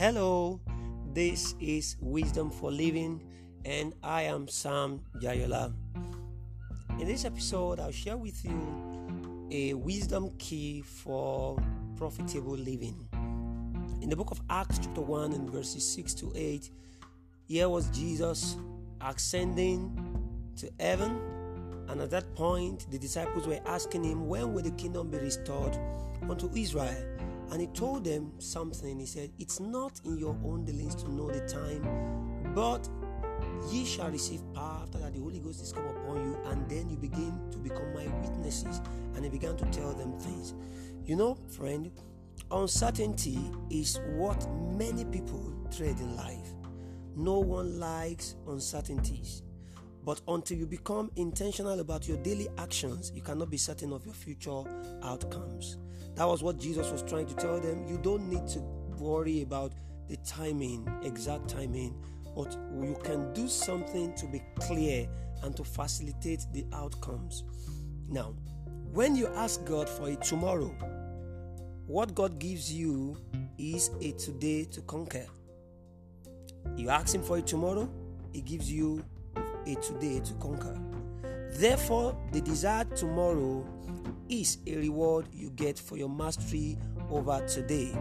Hello, this is Wisdom for Living, and I am Sam Jayola. In this episode, I'll share with you a wisdom key for profitable living. In the book of Acts, chapter 1, and verses 6 to 8, here was Jesus ascending to heaven, and at that point, the disciples were asking him, When will the kingdom be restored unto Israel? And he told them something. He said, It's not in your own dealings to know the time, but ye shall receive power after that the Holy Ghost is come upon you, and then you begin to become my witnesses. And he began to tell them things. You know, friend, uncertainty is what many people tread in life. No one likes uncertainties. But until you become intentional about your daily actions, you cannot be certain of your future outcomes. That was what Jesus was trying to tell them. You don't need to worry about the timing, exact timing, but you can do something to be clear and to facilitate the outcomes. Now, when you ask God for a tomorrow, what God gives you is a today to conquer. You ask Him for a tomorrow, He gives you a today to conquer. Therefore, the desired tomorrow is a reward you get for your mastery over today.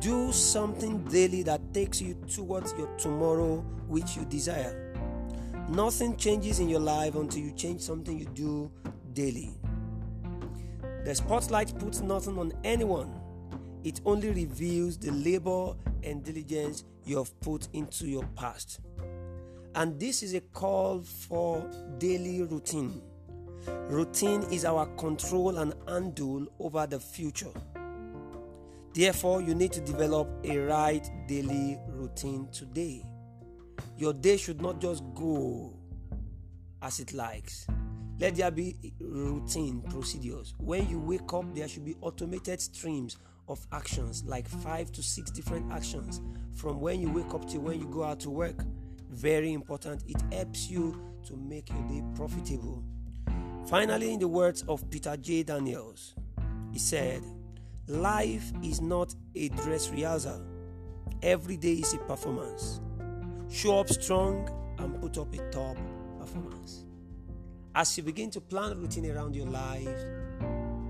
Do something daily that takes you towards your tomorrow which you desire. Nothing changes in your life until you change something you do daily. The spotlight puts nothing on anyone, it only reveals the labor and diligence you have put into your past. And this is a call for daily routine. Routine is our control and handle over the future. Therefore, you need to develop a right daily routine today. Your day should not just go as it likes. Let there be routine procedures. When you wake up, there should be automated streams of actions, like five to six different actions from when you wake up to when you go out to work. Very important. It helps you to make your day profitable. Finally, in the words of Peter J. Daniels, he said, Life is not a dress rehearsal, every day is a performance. Show up strong and put up a top performance. As you begin to plan routine around your life,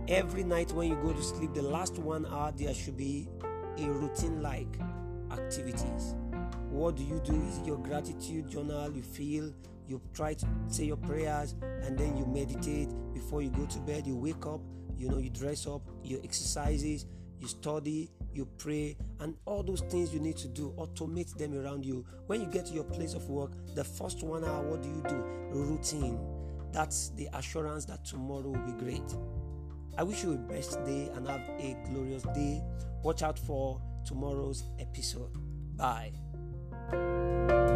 every night when you go to sleep, the last one hour, there should be a routine like activities. What do you do? Is it your gratitude journal? You feel, you try to say your prayers, and then you meditate before you go to bed. You wake up, you know, you dress up, you exercises, you study, you pray, and all those things you need to do, automate them around you. When you get to your place of work, the first one hour, what do you do? Routine. That's the assurance that tomorrow will be great. I wish you a best day and have a glorious day. Watch out for tomorrow's episode. Bye. Música